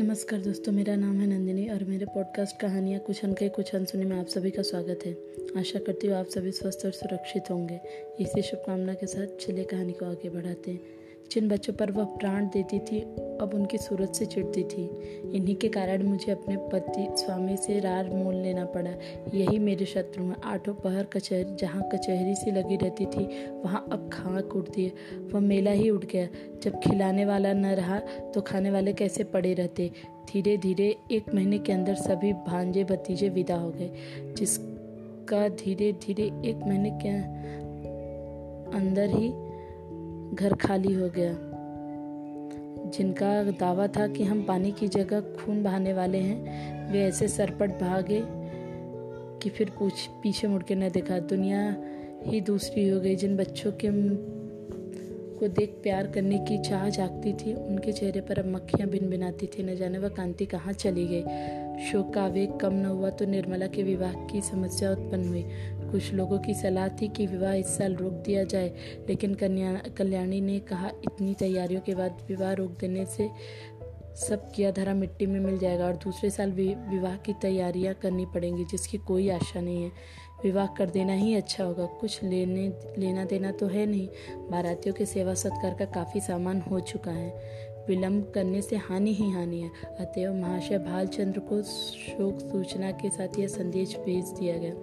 नमस्कार दोस्तों, मेरा नाम है नंदिनी और मेरे पॉडकास्ट कहानियाँ कुछ अनके कुछ अनसुनी में आप सभी का स्वागत है। आशा करती हूँ आप सभी स्वस्थ और सुरक्षित होंगे। इसी शुभकामना के साथ चलिए कहानी को आगे बढ़ाते हैं। जिन बच्चों पर वह प्राण देती थी, अब उनकी सूरत से चिढ़ती थी। इन्हीं के कारण मुझे अपने पति स्वामी से रार मोल लेना पड़ा। यही मेरे शत्रु हैं। आठों पहर कचहरी, जहाँ कचहरी सी लगी रहती थी, वहाँ अब खाक उठती है। वह मेला ही उठ गया। जब खिलाने वाला न रहा तो खाने वाले कैसे पड़े रहते? धीरे धीरे एक महीने के अंदर सभी भांजे भतीजे विदा हो गए, जिसका धीरे धीरे एक महीने के अंदर ही घर खाली हो गया। जिनका दावा था कि हम पानी की जगह खून बहाने वाले हैं, वे ऐसे सरपट भागे कि फिर पूछ पीछे मुड़ के न देखा। दुनिया ही दूसरी हो गई। जिन बच्चों के को देख प्यार करने की चाह जागती थी, उनके चेहरे पर अब मक्खियाँ भिन भिनाती थी। न जाने वह कांति कहाँ चली गई। शोक का आवेग कम न हुआ तो निर्मला के विवाह की समस्या उत्पन्न हुई। कुछ लोगों की सलाह थी कि विवाह इस साल रोक दिया जाए, लेकिन कन्या, कल्याणी ने कहा, इतनी तैयारियों के बाद विवाह रोक देने से सब किया धरा मिट्टी में मिल जाएगा और दूसरे साल विवाह की तैयारियाँ करनी पड़ेंगी, जिसकी कोई आशा नहीं है। विवाह कर देना ही अच्छा होगा। कुछ लेने, लेना देना तो है नहीं। बारातियों के सेवा सत्कार का काफ़ी सामान हो चुका है। विलंब करने से हानि ही हानि है। अतएव महाशय भालचंद्र को शोक सूचना के साथ यह संदेश भेज दिया गया।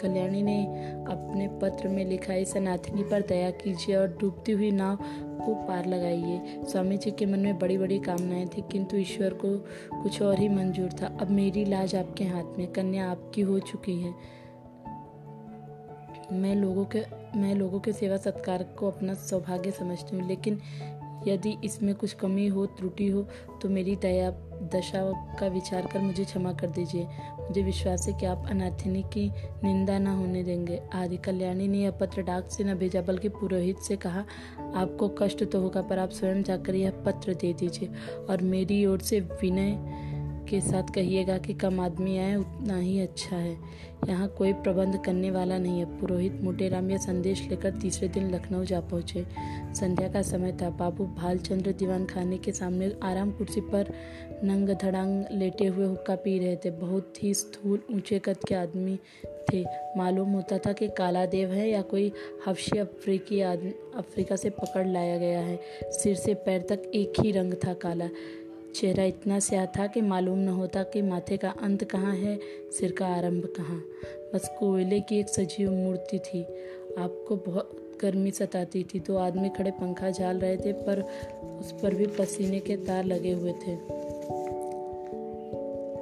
कल्याणी ने अपने पत्र में लिखा है सनातनी पर दया कीजिए और डूबती हुई नाव को पार लगाइए। स्वामी जी के मन में बड़ी बड़ी कामनाएँ थी, किंतु ईश्वर को कुछ और ही मंजूर था। अब मेरी लाज आपके हाथ में, कन्या आपकी हो चुकी है। मैं लोगों के, मैं लोगों के सेवा सत्कार को अपना सौभाग्य समझती हूँ, लेकिन यदि इसमें कुछ कमी हो, त्रुटि हो तो मेरी दया दशा का विचार कर मुझे क्षमा कर दीजिए। मुझे विश्वास है कि आप अनाथिनी की निंदा न होने देंगे। आदि कल्याणी ने यह पत्र डाक से न भेजा, बल्कि पुरोहित से कहा, आपको कष्ट तो होगा, पर आप स्वयं जाकर यह पत्र दे दीजिए। और मेरी ओर से विनय के साथ कहिएगा कि कम आदमी आए, उतना ही अच्छा है। यहाँ कोई प्रबंध करने वाला नहीं है। पुरोहित मोटेराम यह संदेश लेकर तीसरे दिन लखनऊ जा पहुँचे। संध्या का समय था। बाबू भालचंद्र दीवान खाने के सामने आराम कुर्सी पर नंग धड़ांग लेटे हुए हुक्का पी रहे थे। बहुत ही स्थूल, ऊँचे कद के आदमी थे। मालूम होता था कि काला देव है या कोई हफ्शी अफ्रीकी आदमी अफ्रीका से पकड़ लाया गया है। सिर से पैर तक एक ही रंग था काला। चेहरा इतना स्याह था कि मालूम न होता कि माथे का अंत कहाँ है, सिर का आरंभ कहाँ। बस कोयले की एक सजीव मूर्ति थी। आपको बहुत गर्मी सताती थी। दो आदमी खड़े पंखा झाल रहे थे, पर उस पर भी पसीने के तार लगे हुए थे।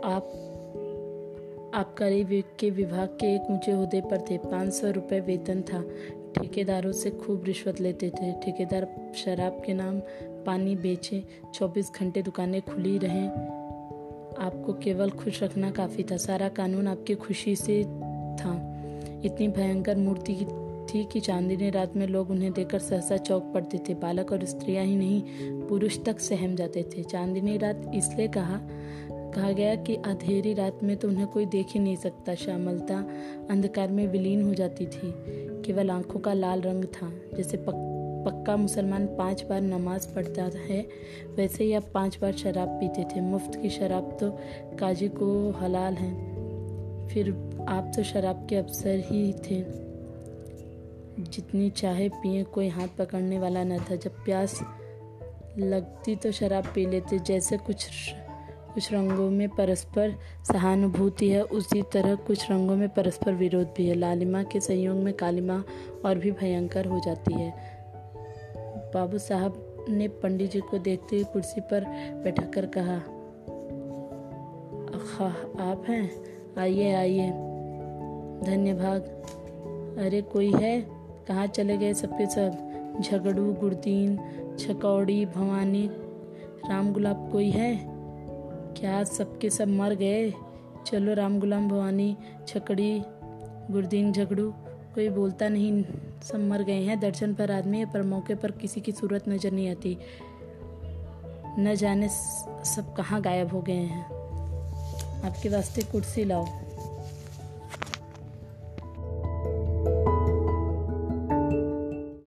आप आबकारी के विभाग के एक ऊँचे उहदे पर थे। पाँच सौ रुपये वेतन था। ठेकेदारों से खूब रिश्वत लेते थे। ठेकेदार शराब के नाम पानी बेचे 24 घंटे दुकानें खुली रहें। आपको केवल खुश रखना काफ़ी था। सारा कानून आपकी खुशी से था। इतनी भयंकर मूर्ति थी कि चांदनी रात में लोग उन्हें देखकर सहसा चौक पड़ते थे। बालक और स्त्रियाँ ही नहीं, पुरुष तक सहम जाते थे। चांदनी रात इसलिए कहा कहा गया कि अंधेरी रात में तो उन्हें कोई देख ही नहीं सकता। श्यामलता अंधकार में विलीन हो जाती थी। केवल आँखों का लाल रंग था। जैसे पक, पक्का मुसलमान पाँच बार नमाज़ पढ़ता है वैसे ही अब पाँच बार शराब पीते थे। मुफ़्त की शराब तो काजी को हलाल है। फिर आप तो शराब के अफसर ही थे। जितनी चाहे पिए कोई हाथ पकड़ने वाला न था। जब प्यास लगती तो शराब पी लेते जैसे कुछ कुछ रंगों में परस्पर सहानुभूति है, उसी तरह कुछ रंगों में परस्पर विरोध भी है। लालिमा के संयोग में कालिमा और भी भयंकर हो जाती है। बाबू साहब ने पंडित जी को देखते हुए कुर्सी पर बैठा कर कहा आप हैं? आइए आइए। धन्यवाद अरे, कोई है? कहाँ चले गए सबके सब? झगड़ू गुरदीन छकौड़ी, भवानी राम गुलाब कोई है? क्या सबके सब मर गए? चलो राम गुलाम भवानी, छकड़ी, गुरदीन झगड़ू, कोई बोलता नहीं, सब मर गए हैं। दर्शन पर आदमी पर मौके पर किसी की सूरत नज़र नहीं आती। न जाने सब कहाँ गायब हो गए हैं। आपके वास्ते कुर्सी लाओ।